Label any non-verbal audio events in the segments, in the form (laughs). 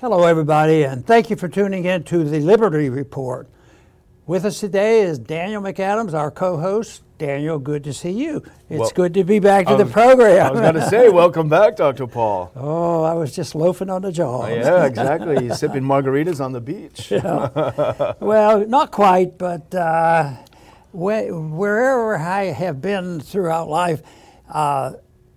Hello, everybody, and thank you for tuning in to the Liberty Report. With us today is Daniel McAdams, our co host. Daniel, good to see you. It's Well, good to be back to the program. I was going to say, (laughs) welcome back, Dr. Paul. oh, I was just loafing on the jaw. Yeah, exactly. Sipping (laughs) margaritas on the beach. (laughs) Well, not quite, but uh, whe- wherever I have been throughout life, uh,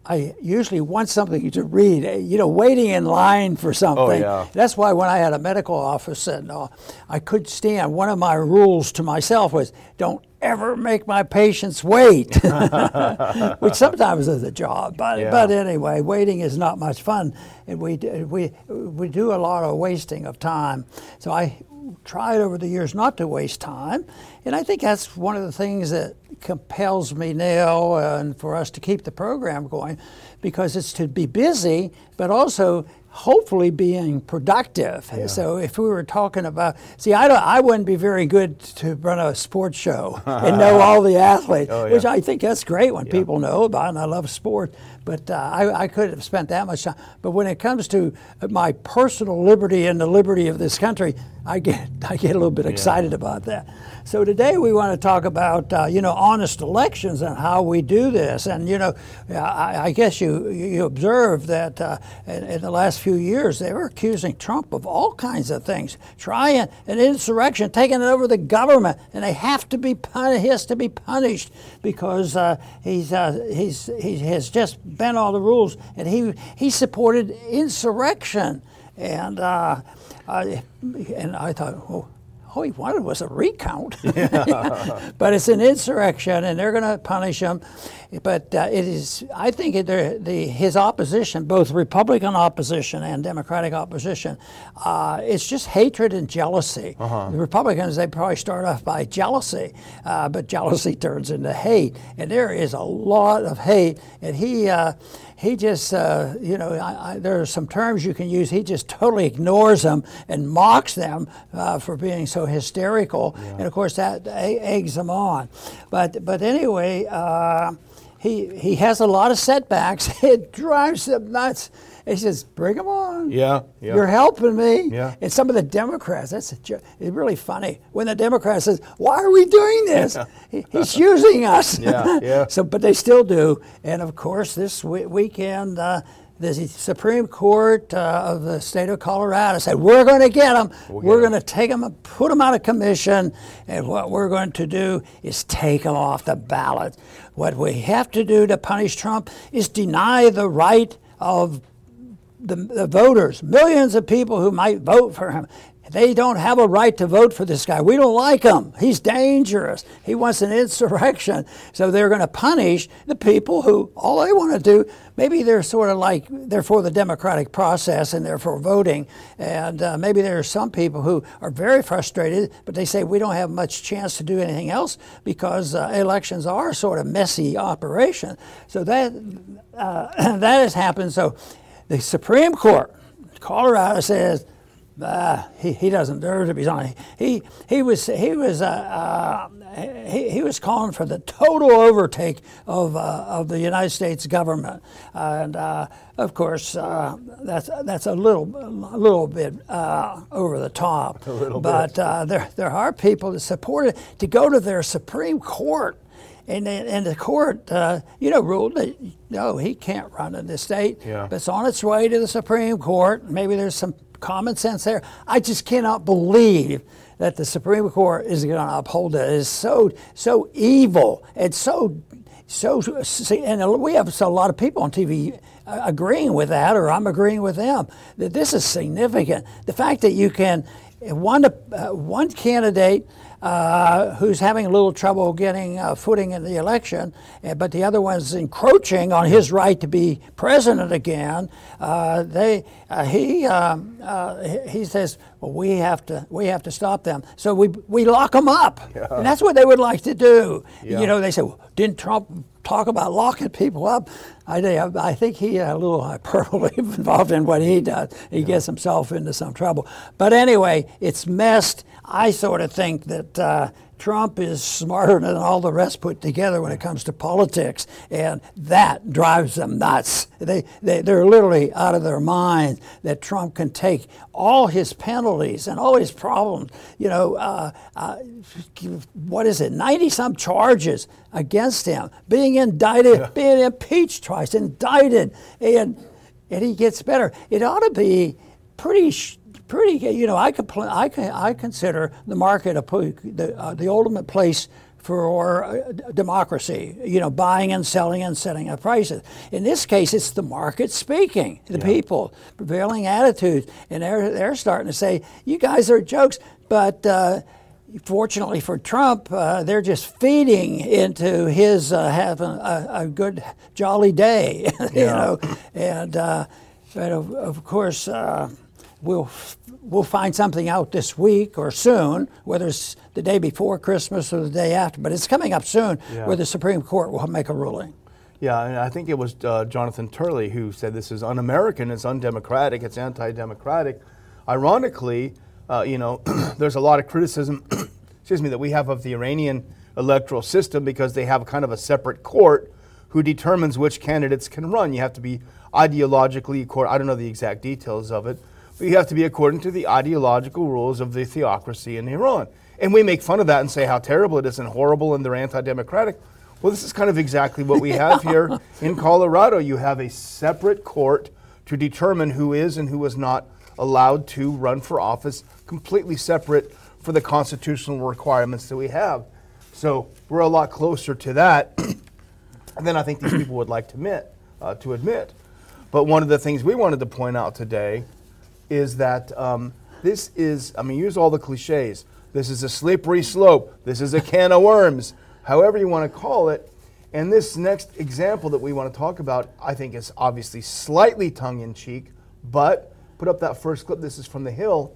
I usually want something to read. eh, You know, waiting in line for something. Oh, yeah. That's why when I had a medical office and uh, I could stand, one of my rules to myself was don't ever make my patients wait, (laughs) which sometimes is a job. But Yeah. but anyway, waiting is not much fun, and we we we do a lot of wasting of time. So I tried over the years not to waste time, and I think that's one of the things that compels me now uh, and for us to keep the program going, because it's to be busy, but also hopefully being productive. So if we were talking about, see, I don't, I wouldn't be very good to run a sports show and know (laughs) all the athletes, Oh, which. I think that's great when people know about, and I love sport. But uh, I, I could have spent that much time. But when it comes to my personal liberty and the liberty of this country, I get (laughs) I get a little bit excited about that. So today we want to talk about uh, you know honest elections and how we do this. And you know, I, I guess you you observe that uh, in, in the last few years they were accusing Trump of all kinds of things, trying an insurrection, taking over the government, and they have to be pun- he has to be punished because uh, he's uh, he's he has just bent all the rules, and he he supported insurrection, and uh, and I thought, oh. All he wanted was a recount, (laughs) (laughs) but it's an insurrection, and they're going to punish him. But uh, it is, I think, it, the, the, his opposition, both Republican opposition and Democratic opposition, uh, it's just hatred and jealousy. The Republicans, they probably start off by jealousy, uh, but jealousy turns into hate, and there is a lot of hate. And he, uh, he just, uh, you know, I, I, there are some terms you can use. He just totally ignores them and mocks them uh, for being so hysterical, and of course that eggs them on. But but anyway, uh, he he has a lot of setbacks. (laughs) It drives him nuts. He says, "Bring them on." Yeah, yeah. You're helping me. Yeah. And some of the Democrats, that's a, it's really funny. When the Democrat says, "Why are we doing this?" (laughs) He- He's using us. (laughs) Yeah, yeah. (laughs) so, but they still do. And of course, this we- weekend, uh, the Supreme Court uh, of the state of Colorado said, "We're going to get them. We're going to take them and put them out of commission. And what we're going to do is take them off the ballot. What we have to do to punish Trump is deny the right of the, the voters, millions of people who might vote for him. They don't have a right to vote for this guy. We don't like him. He's dangerous. He wants an insurrection. So they're going to punish the people who all they want to do. Maybe they're sort of like they're for the democratic process and they're for voting. And uh, maybe there are some people who are very frustrated, but they say we don't have much chance to do anything else because uh, elections are sort of messy operation. So that uh, (clears throat) that has happened. So the Supreme Court, Colorado says, uh, he, he doesn't deserve to be on. He he was he was uh, uh, he, he was calling for the total overtake of uh, of the United States government, and uh, of course uh, that's that's a little a little bit uh, over the top. (laughs) A little but uh, there there are people that support it to go to their Supreme Court. And, and the court, uh, you know, ruled that no, he can't run in the state. Yeah. But it's on its way to the Supreme Court. Maybe there's some common sense there. I just cannot believe that the Supreme Court is going to uphold it. It's so so evil. It's so so. see, And we have a lot of people on TV uh, agreeing with that, or I'm agreeing with them that this is significant. The fact that you can one uh, one candidate uh, who's having a little trouble getting uh, footing in the election, uh, but the other one's encroaching on his right to be president again. Uh, they, uh, he, um, uh, he says, well, we have to, we have to stop them. So we, we lock them up, and that's what they would like to do. Yeah. You know, they say, well, didn't Trump talk about locking people up? I, think- I think he had a little hyperbole (laughs) involved in what he does. He gets himself into some trouble. But anyway, it's messed. I sort of think that uh, Trump is smarter than all the rest put together when it comes to politics, and that drives them nuts. They, they, they're literally out of their minds that Trump can take all his penalties and all his problems, you know, uh, uh, what is it, 90 some charges against him, being indicted, yeah. being impeached twice, indicted, and, and he gets better. It ought to be pretty. Sh- pretty, you know, I, compl- I, can, I consider the market a, the, uh, the ultimate place for uh, democracy, you know, buying and selling and setting up prices. In this case, it's the market speaking, the yeah. people, prevailing attitudes, and they're, they're starting to say, you guys are jokes, but uh, fortunately for Trump, uh, they're just feeding into his uh, having a, a, good, jolly day, (laughs) you yeah. know, and uh, but of, of course, uh, we'll we'll find something out this week or soon, whether it's the day before Christmas or the day after. But it's coming up soon, yeah. where the Supreme Court will make a ruling. Yeah, and I think it was uh, Jonathan Turley who said this is un-American, it's undemocratic, it's anti-democratic. Ironically, uh, you know, (clears throat) there's a lot of criticism, (clears throat) excuse me, that we have of the Iranian electoral system because they have kind of a separate court who determines which candidates can run. You have to be ideologically, court, I don't know the exact details of it, but you have to be according to the ideological rules of the theocracy in Iran. And we make fun of that and say how terrible it is and horrible and they're anti democratic. Well, this is kind of exactly what we (laughs) have here in Colorado. You have a separate court to determine who is and who is not allowed to run for office, completely separate for the constitutional requirements that we have. So we're a lot closer to that (clears throat) than I think these people would like to admit. Uh, to admit. But one of the things we wanted to point out today is that um, this is, I mean, use all the cliches. This is a slippery slope. This is a can of worms, however you want to call it. And this next example that we want to talk about, I think, is obviously slightly tongue in cheek, but put up that first clip. This is from The Hill.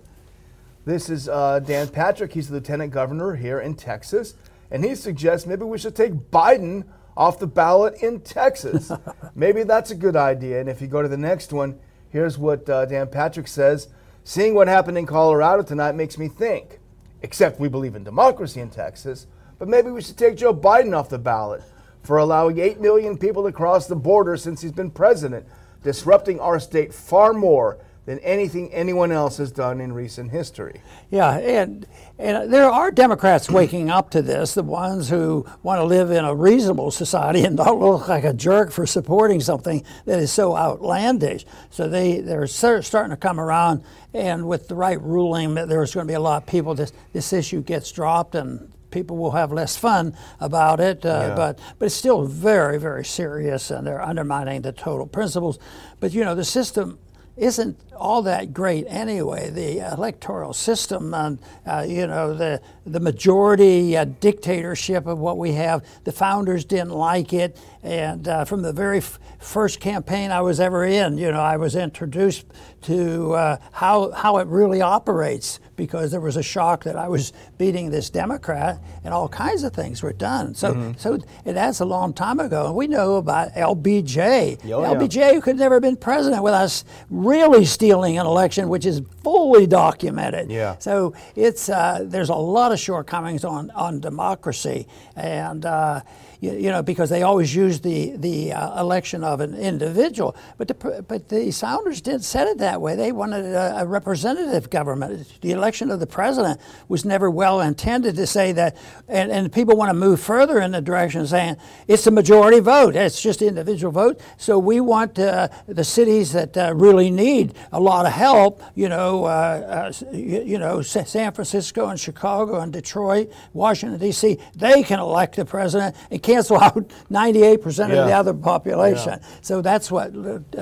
This is uh, Dan Patrick. He's the lieutenant governor here in Texas. And he suggests maybe we should take Biden off the ballot in Texas. (laughs) maybe that's a good idea. And if you go to the next one, Here's what uh, Dan Patrick says. Seeing what happened in Colorado tonight makes me think, except we believe in democracy in Texas, but maybe we should take Joe Biden off the ballot for allowing 8 million people to cross the border since he's been president, disrupting our state far more than anything anyone else has done in recent history. Yeah, and, and there are Democrats (clears throat) waking up to this, the ones who want to live in a reasonable society and (laughs) not look like a jerk for supporting something that is so outlandish. So they, they're starting to come around, and with the right ruling, there's going to be a lot of people, this, this issue gets dropped and people will have less fun about it, uh, yeah. but but it's still very very serious, and they're undermining the total principles. But you know the system isn't all that great anyway. The electoral system, and uh, you know, the the majority uh, dictatorship of what we have. The founders didn't like it, and uh, from the very f- first campaign I was ever in, you know, I was introduced to uh, how how it really operates because there was a shock that I was beating this Democrat, and all kinds of things were done. So mm-hmm. so that's a long time ago, and we know about LBJ. Oh, LBJ yeah. could never have been president with us really stealing an election, which is fully documented. Yeah. So it's uh, there's a lot of shortcomings on on democracy, and uh, you, you, know because they always use the the uh, election of an individual, but the but the Sounders didn't set it that way. They wanted a, a, representative government. The election of the president was never well intended to say that, and, and people want to move further in the direction of saying it's a majority vote. It's just individual vote. So we want uh, the cities that uh, really need a lot of help. You know, uh, uh, you, you, know, San Francisco and Chicago and Detroit, Washington D.C. They can elect the president and cancel out (laughs) 98 percent of the other population. Yeah. So that's what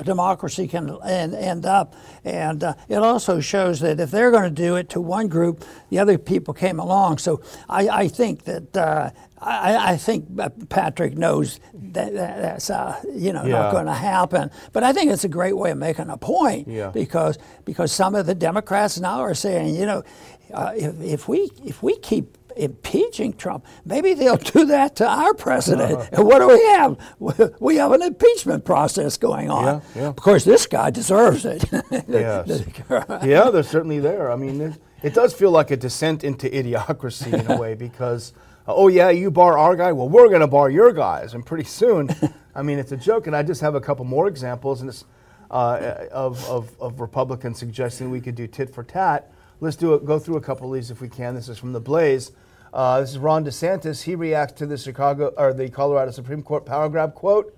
democracy can end, end up. And uh, it also shows that if they're going to do it to one group, the other people came along. So I, I think that. Uh, I, I, think Patrick knows that, that's uh, you know yeah. not going to happen. But I think it's a great way of making a point yeah. because because some of the Democrats now are saying, you know, uh, if, if we if we keep impeaching Trump. Maybe they'll do that to our president. and what do we have? (laughs) We have an impeachment process going on. Yeah, yeah. Of course, this guy deserves it. (laughs) yes. yeah, they're certainly there. I mean, it does feel like a descent into idiocracy in a (laughs) way because, uh, oh yeah, you bar our guy, well we're going to bar your guys, and pretty soon, I mean it's a joke. And I just have a couple more examples, and it's uh, of, of, of Republicans suggesting we could do tit for tat. Let's do it, go through a couple of these if we can. This is from the Blaze. Uh, this is Ron DeSantis. He reacts to the Chicago or the Colorado Supreme Court power grab quote.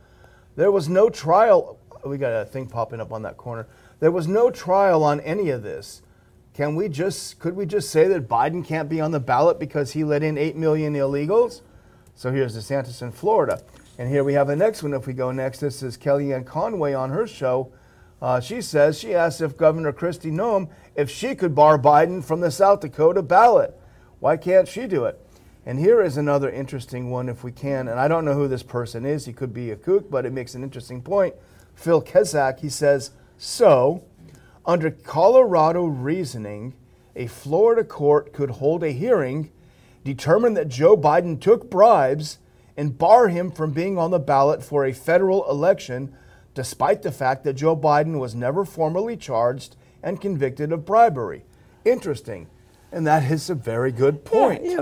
There was no trial. We got a thing popping up on that corner. There was no trial on any of this. Can we just could we just say that Biden can't be on the ballot because he let in eight million illegals? So here's DeSantis in Florida. And here we have the next one. If we go next, this is Kellyanne Conway on her show. Uh, she says she asked if Governor Kristi Noem if she could bar Biden from the South Dakota ballot. Why can't she do it? And here is another interesting one, if we can. And I don't know who this person is. He could be a kook, but it makes an interesting point. Phil Kezak, he says, So, under Colorado reasoning, a Florida court could hold a hearing, determine that Joe Biden took bribes, and bar him from being on the ballot for a federal election despite the fact that Joe Biden was never formally charged and convicted of bribery. Interesting. And that is a very good point. Yeah, you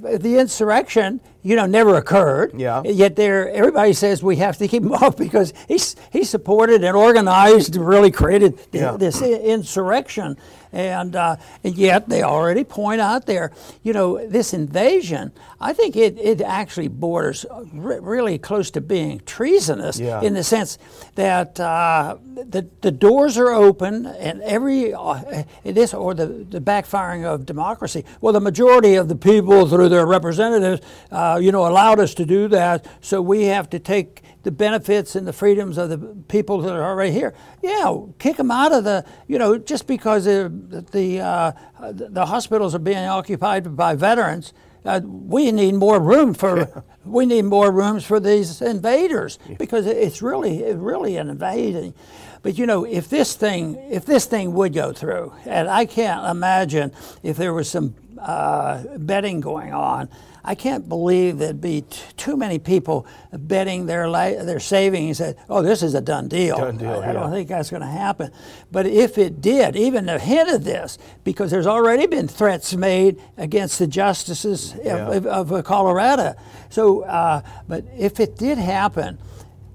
know, the insurrection, you know, never occurred. Yeah. Yet there, everybody says we have to keep (laughs) him off because he's he supported and organized, really created yeah. this insurrection. And, uh, and yet they already point out there, you know, this invasion, I think it, it actually borders really close to being treasonous yeah. in the sense that uh, the, the doors are open and every, uh, this or the, the backfiring of democracy. Well, the majority of the people through their representatives, uh, you know, allowed us to do that, so we have to take the benefits and the freedoms of the people that are already here. Yeah, kick them out of the, you know, just because the, uh, the hospitals are being occupied by veterans. Uh, we need more room for (laughs) we need more rooms for these invaders because it's really really an invading. But you know, if this thing if this thing would go through, and I can't imagine if there was some uh, betting going on I can't believe there'd be t- too many people betting their la- their savings that oh this is a done deal. Done deal. I, I don't think that's going to happen. But if it did, even a hint of this, because there's already been threats made against the justices yeah. of, of, of, Colorado. So, uh, but if it did happen.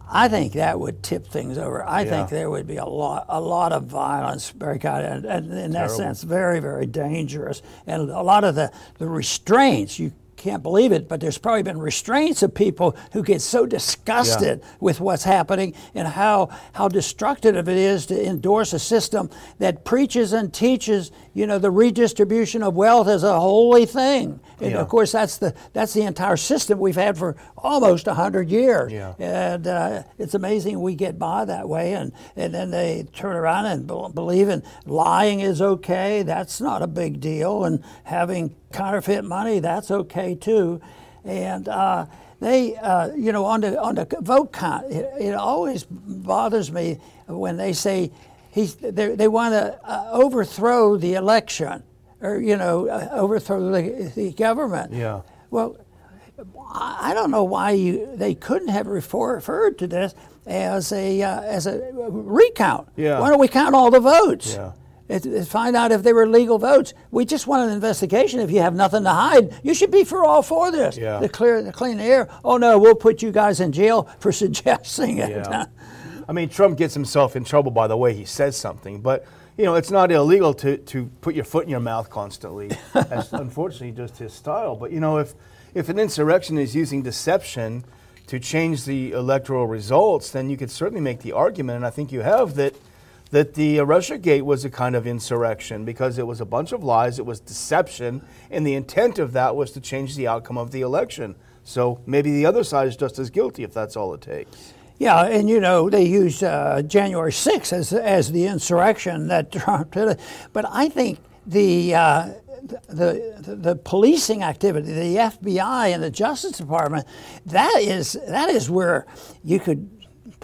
I think that would tip things over. I yeah. think there would be a lot, a lot of violence break out, and, and in that sense, very, very dangerous. And a lot of the, the restraints you can't believe it, but there's probably been restraints of people who get so disgusted yeah. with what's happening and how, how destructive it is to endorse a system that preaches and teaches, you know, the redistribution of wealth as a holy thing. And yeah. of course, that's the, that's the entire system we've had for almost 100 years. Yeah. And uh, it's amazing we get by that way. And, and then they turn around and believe in lying is okay. That's not a big deal. And having counterfeit money, that's okay too. And uh, they, uh, you know, on the, on the vote count, it, it always bothers me when they say he's, they, they want to uh, overthrow the election or, you know, uh, overthrow the, the government. Yeah. Well, I don't know why you, they couldn't have referred to this as a, uh, as a recount. Yeah. Why don't we count all the votes? Yeah. It, find out if they were legal votes. We just want an investigation. If you have nothing to hide, you should be for all for this. Yeah. To clear, the clean air. Oh no, we'll put you guys in jail (laughs) for suggesting it. Yeah. I mean, Trump gets himself in trouble by the way he says something, but you know, it's not illegal to, to put your foot in your mouth constantly. (laughs) That's unfortunately just his style. But you know, if if an insurrection is using deception to change the electoral results, then you could certainly make the argument, and I think you have that that the Russia Gate was a kind of insurrection because it was a bunch of lies, it was deception, and the intent of that was to change the outcome of the election. So maybe the other side is just as guilty if that's all it takes. Yeah, and you know they use uh, January 6th as as the insurrection that (laughs) Trump did. But I think the, uh, the the the policing activity, the FBI and the Justice Department, that is that is where you could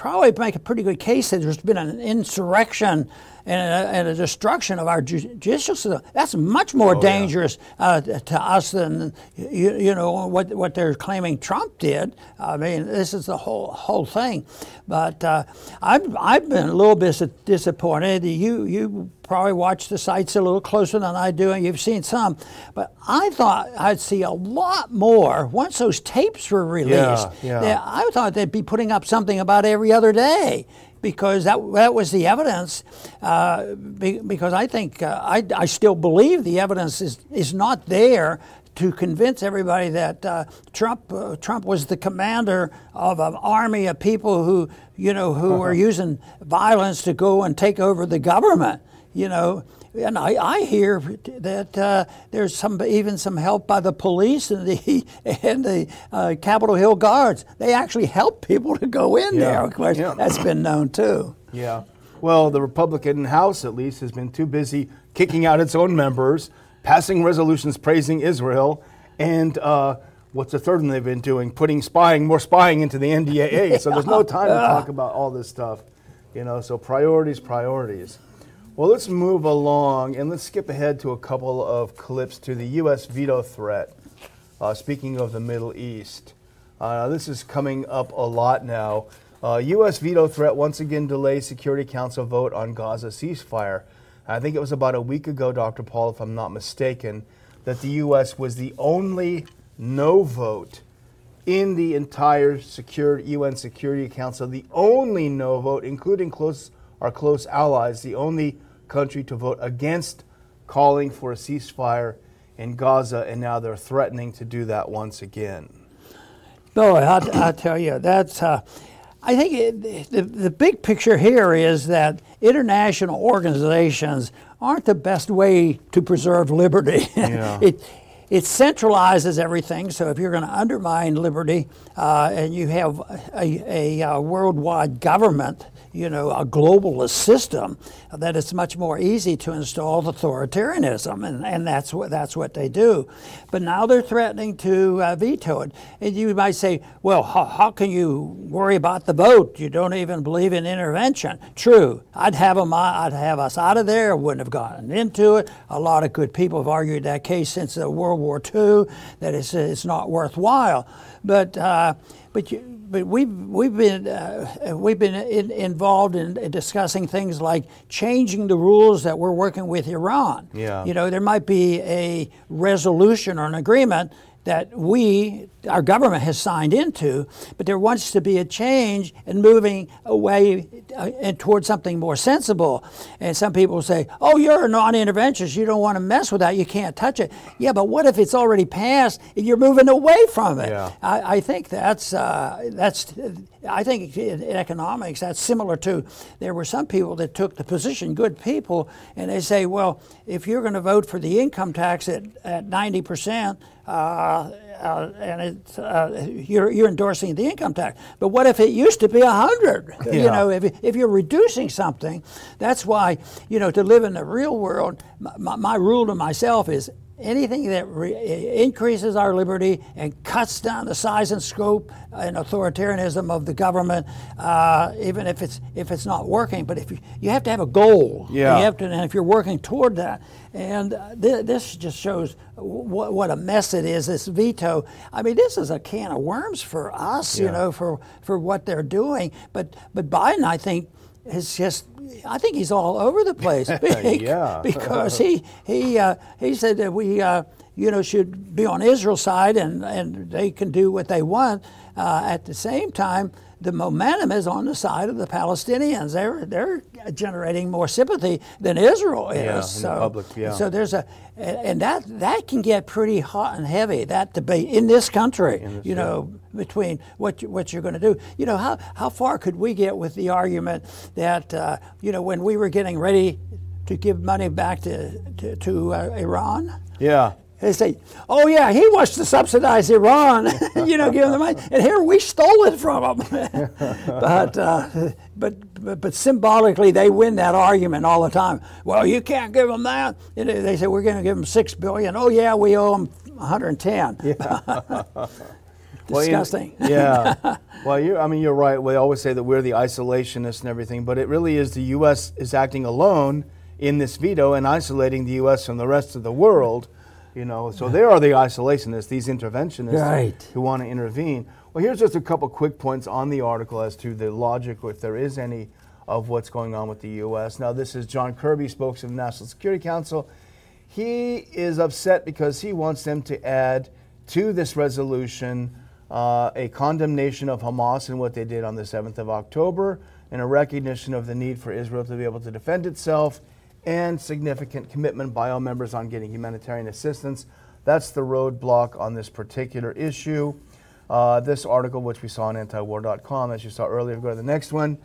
probably make a pretty good case that there's been an insurrection and a, and a destruction of our judicial system. That's much more Oh, dangerous uh, to us than you, you know what what they're claiming Trump did. I mean, this is the whole whole thing. But uh, I've I've been a little bit disappointed. You you probably watch the sites a little closer than I do, and you've seen some. But I thought I'd see a lot more once those tapes were released. Yeah, yeah. I thought they'd be putting up something about every other day because that that was the evidence. Uh, be, because I think uh, I, I still believe the evidence is is not there to convince everybody that uh, Trump uh, Trump was the commander of an army of people who you know who were (laughs) using violence to go and take over the government. You know. And I, I hear that uh, there's some even some help by the police and the (laughs) and the uh, Capitol Hill guards. They actually help people to go in Yeah. there. Of course, Yeah. that's been known too. Yeah. Well, the Republican House, at least, has been too busy kicking out its own members, passing resolutions praising Israel, and uh, what's the third one they've been doing? Putting spying, more spying into the NDAA. So there's no (laughs) time to talk about all this stuff. You know, so priorities, priorities. Well, let's move along and let's skip ahead to a couple of clips to the U.S. veto threat. Uh, speaking of the Middle East, uh, this is coming up a lot now. Uh, U.S. veto threat once again delays Security Council vote on Gaza ceasefire. I think it was about a week ago, Dr. Paul, if I'm not mistaken, that the U.S. was the only no vote in the entire secured UN Security Council, the only no vote, including close our close allies, the only country to vote against calling for a ceasefire in Gaza, and now they're threatening to do that once again. Boy, I, I tell you, that's. Uh, I think it, the, the big picture here is that international organizations aren't the best way to preserve liberty. (laughs) Yeah. it, it centralizes everything. So if you're going to undermine liberty uh, and you have a, a, uh worldwide government, you know, a globalist system, that it's much more easy to install authoritarianism, and, and that's what that's what they do. But now they're threatening to uh, veto it, and you might say, well, how, how can you worry about the vote? You don't even believe in intervention. True, I'd have them. I'd have us out of there. Wouldn't have gotten into it. A lot of good people have argued that case since uh, World War II that it's it's not worthwhile. But uh, but you, but we've we've been uh, we've been in, involved in discussing things like changing the rules that we're working with Iran. Yeah. You know, there might be a resolution or an agreement that we, our government, has signed into, but there wants to be a change and moving away uh, and towards something more sensible. And some people say, "Oh, you're a non-interventionist. You don't want to mess with that. You can't touch it." Yeah, but what if it's already passed and you're moving away from it? Yeah. I, I think that's uh, that's. I think in in economics that's similar to there were some people that took the position, good people, and they say, well, if you're going to vote for the income tax at at ninety percent. Uh, uh, and it's, uh, you're, you're endorsing the income tax. But what if it used to be 100? You know, if, if you're reducing something, that's why, you know, to live in the real world, my, my rule to myself is anything that re- increases our liberty and cuts down the size and scope and authoritarianism of the government, uh, even if it's if it's not working. But if you, you have to have a goal, Yeah. you have to, and if you're working toward that, and uh, th- this just shows what, what a mess it is. This veto. I mean, this is a can of worms for us, you know, for for what they're doing. But but Biden, I think. Is just, I think he's all over the place. (laughs) Yeah. (laughs) because he he uh, he said that we uh, you know should be on Israel's side and and they can do what they want. Uh, at the same time, the momentum is on the side of the Palestinians. They're they're generating more sympathy than Israel is. Yeah, in so, public, yeah. so there's a and that that can get pretty hot and heavy. That debate in this country, this- you know, between what you, what you're going to do. You know, how how far could we get with the argument that uh, you know when we were getting ready to give money back to to, to uh, Iran. Yeah. They say, "Oh yeah, he wants to subsidize Iran, (laughs) you know, give them the money, and here we stole it from him." (laughs) but, uh, but, but, but symbolically, they win that argument all the time. Well, you can't give them that. And they they say we're going to give them six billion. Oh yeah, we owe them 110. yeah. (laughs) disgusting. Well, yeah. well, you I mean, you're right. We always say that we're the isolationists and everything, but it really is the U.S. is acting alone in this veto and isolating the U.S. from the rest of the world. You know, so they are the isolationists, these interventionists right. who want to intervene. Well, here's just a couple quick points on the article as to the logic, if there is any, of what's going on with the U.S. Now, this is John Kirby, spokesman of the National Security Council. He is upset because he wants them to add to this resolution uh, a condemnation of Hamas and what they did on the 7th of October, and a recognition of the need for Israel to be able to defend itself, and significant commitment by all members on getting humanitarian assistance. That's the roadblock on this particular issue. Uh, this article, which we saw on antiwar.com, as you saw earlier, go to the next one.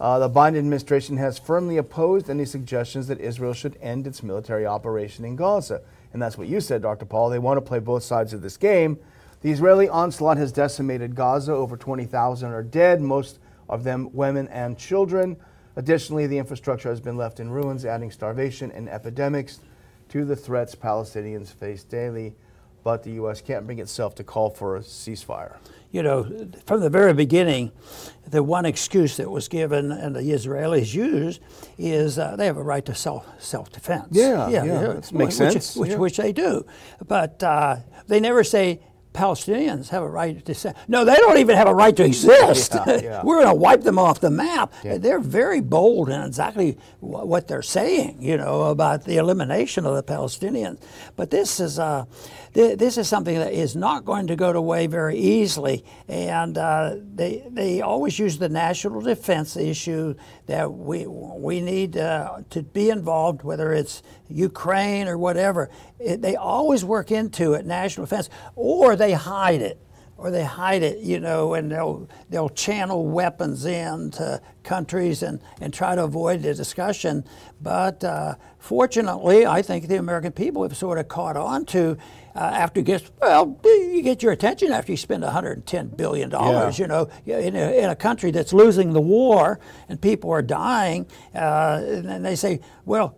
Uh, the Biden administration has firmly opposed any suggestions that Israel should end its military operation in Gaza. And that's what you said, Dr. Paul. They want to play both sides of this game. The Israeli onslaught has decimated Gaza. Over 20,000 are dead, most of them women and children. Additionally, the infrastructure has been left in ruins, adding starvation and epidemics to the threats Palestinians face daily. But the U.S. can't bring itself to call for a ceasefire. You know, from the very beginning, the one excuse that was given and the Israelis used is uh, they have a right to self self defense. Yeah, yeah, yeah. which, makes which, sense. Which, yeah. which they do, but uh, they never say Palestinians have a right to say. No, they don't even have a right to exist. Yeah, (laughs) yeah. We're going to wipe them off the map. Yeah. They're very bold in exactly wh- what they're saying, you know, about the elimination of the Palestinians. But this is uh, th- this is something that is not going to go away very easily. And uh, they they always use the national defense issue that we we need uh, to be involved, whether it's Ukraine or whatever. It, they always work into it national defense, or they hide it or they hide it, you know, and they'll they'll channel weapons into countries and, and try to avoid the discussion. But uh, fortunately, I think the American people have sort of caught on to uh, after you get well, you get your attention after you spend 110 billion dollars, Yeah. you know, in a, in a country that's losing the war and people are dying, uh, and they say, well.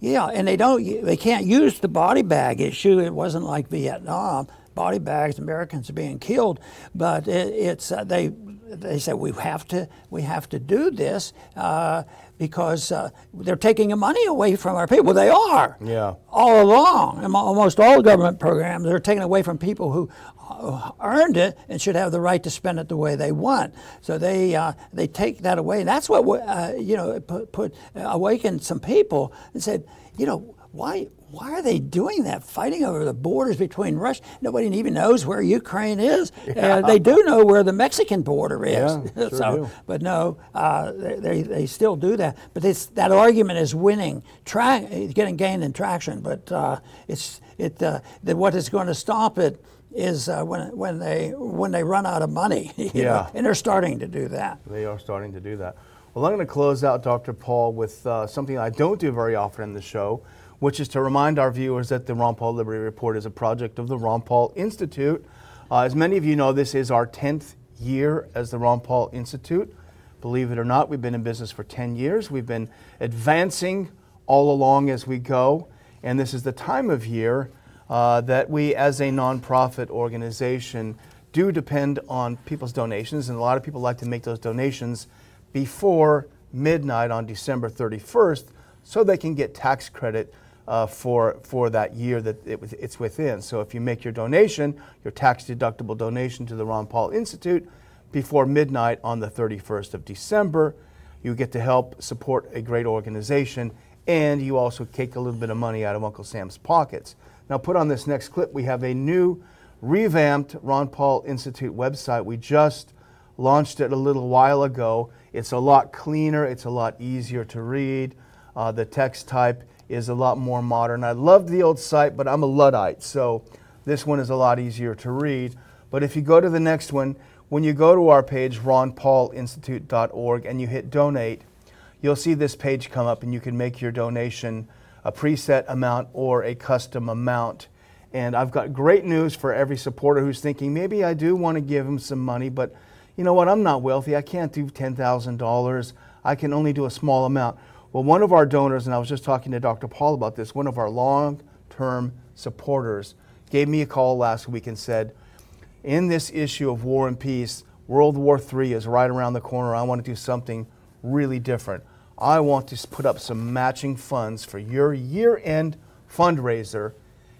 Yeah, and they don't. They can't use the body bag issue. It wasn't like Vietnam. Body bags, Americans are being killed, but it, it's uh, they. They say we have to. We have to do this uh, because uh, they're taking the money away from our people. They are. Yeah. All along, almost all government programs are taken away from people who uh, earned it and should have the right to spend it the way they want. So they uh, they take that away. And that's what uh, you know put, put awakened some people and said, you know, why why are they doing that? Fighting over the borders between Russia. Nobody even knows where Ukraine is. (laughs) Uh, they do know where the Mexican border is. Yeah, (laughs) sure so, do. but no, uh, they, they, still do that. But this, that argument is winning, tra- getting gained in traction. But uh, it's it uh, that what is going to stop it is uh, when when they when they run out of money. (laughs) you know, Yeah. and they're starting to do that. They are starting to do that. Well, I'm going to close out, Dr. Paul, with uh, something I don't do very often in the show, which is to remind our viewers that the Ron Paul Liberty Report is a project of the Ron Paul Institute. Uh, as many of you know, this is our 10th year as the Ron Paul Institute. Believe it or not, we've been in business for 10 years. We've been advancing all along as we go, and this is the time of year uh, that we, as a nonprofit organization, do depend on people's donations, and a lot of people like to make those donations before midnight on December 31st so they can get tax credit uh, for, for that year that it, it's within. So if you make your donation, your tax deductible donation to the Ron Paul Institute before midnight on the 31st of December, you get to help support a great organization and you also take a little bit of money out of Uncle Sam's pockets. Now, put on this next clip, we have a new revamped Ron Paul Institute website. We just launched it a little while ago. It's a lot cleaner, it's a lot easier to read. Uh, the text type is a lot more modern. I loved the old site, but I'm a Luddite, so this one is a lot easier to read. But if you go to the next one, when you go to our page, ronpaulinstitute.org, and you hit donate, you'll see this page come up and you can make your donation a preset amount or a custom amount. And I've got great news for every supporter who's thinking, maybe I do want to give him some money, but you know what? I'm not wealthy. I can't do $10,000. I can only do a small amount. Well, one of our donors, and I was just talking to Dr. Paul about this, one of our long term supporters gave me a call last week and said, in this issue of war and peace, World War III is right around the corner. I want to do something really different. I want to put up some matching funds for your year end fundraiser,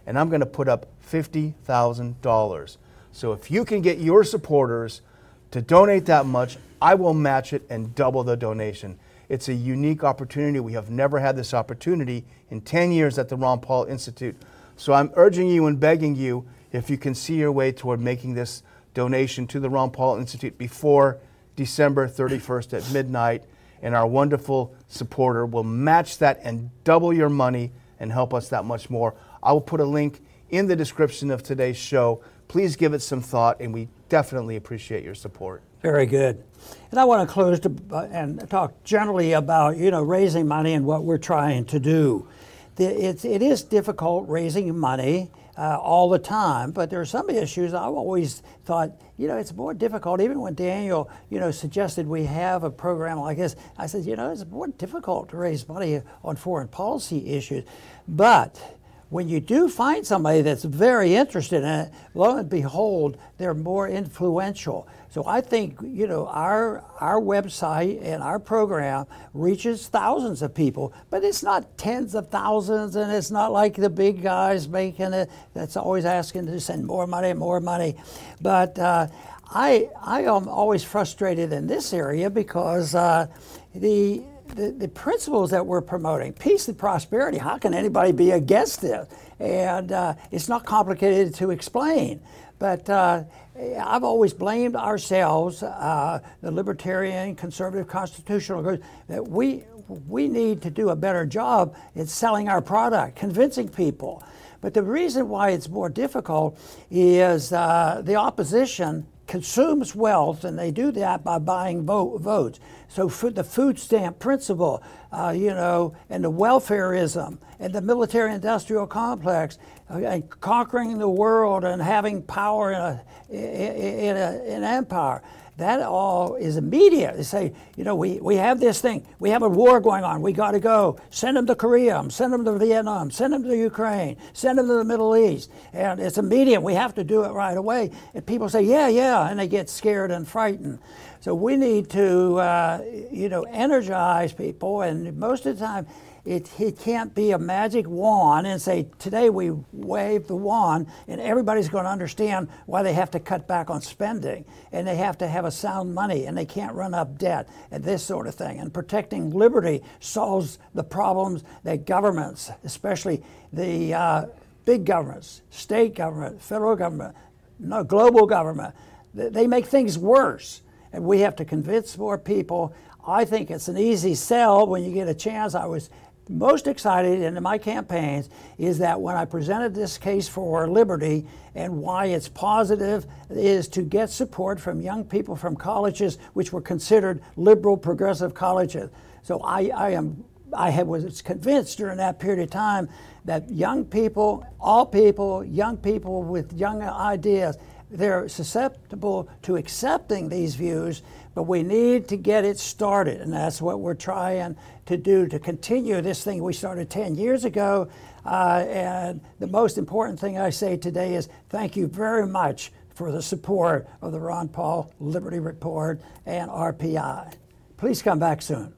and I'm going to put up $50,000. So if you can get your supporters to donate that much, I will match it and double the donation. It's a unique opportunity. We have never had this opportunity in 10 years at the Ron Paul Institute. So I'm urging you and begging you if you can see your way toward making this donation to the Ron Paul Institute before December 31st at midnight, and our wonderful supporter will match that and double your money and help us that much more. I will put a link in the description of today's show. Please give it some thought, and we definitely appreciate your support. Very good. And I want to close to, uh, and talk generally about you know raising money and what we're trying to do. The, it's, it is difficult raising money uh, all the time, but there are some issues I've always thought you know it's more difficult. Even when Daniel you know suggested we have a program like this, I said you know it's more difficult to raise money on foreign policy issues, but when you do find somebody that's very interested in it, lo and behold, they're more influential. So I think you know our our website and our program reaches thousands of people, but it's not tens of thousands, and it's not like the big guys making it. That's always asking to send more money, more money. But uh, I I am always frustrated in this area because uh, the the, the principles that we're promoting, peace and prosperity, how can anybody be against this? And uh, it's not complicated to explain. But uh, I've always blamed ourselves, uh, the libertarian, conservative, constitutional groups, that we, we need to do a better job in selling our product, convincing people. But the reason why it's more difficult is uh, the opposition consumes wealth, and they do that by buying vote, votes. So for the food stamp principle, uh, you know, and the welfareism, and the military-industrial complex, uh, and conquering the world and having power in, a, in, a, in an empire that all is immediate. They say, you know, we, we have this thing, we have a war going on, we got to go. Send them to Korea, send them to Vietnam, send them to Ukraine, send them to the Middle East. And it's immediate, we have to do it right away. And people say, yeah, yeah, and they get scared and frightened. So we need to, uh, you know, energize people, and most of the time, it, it can't be a magic wand and say, today we wave the wand and everybody's going to understand why they have to cut back on spending and they have to have a sound money and they can't run up debt and this sort of thing. And protecting liberty solves the problems that governments, especially the uh, big governments, state government, federal government, no, global government, they make things worse. And we have to convince more people. I think it's an easy sell when you get a chance. I was most excited in my campaigns is that when I presented this case for liberty and why it's positive is to get support from young people from colleges which were considered liberal progressive colleges. So I, I am I was convinced during that period of time that young people, all people, young people with young ideas, they're susceptible to accepting these views, but we need to get it started. And that's what we're trying to do to continue this thing we started 10 years ago. Uh, and the most important thing I say today is thank you very much for the support of the Ron Paul Liberty Report and RPI. Please come back soon.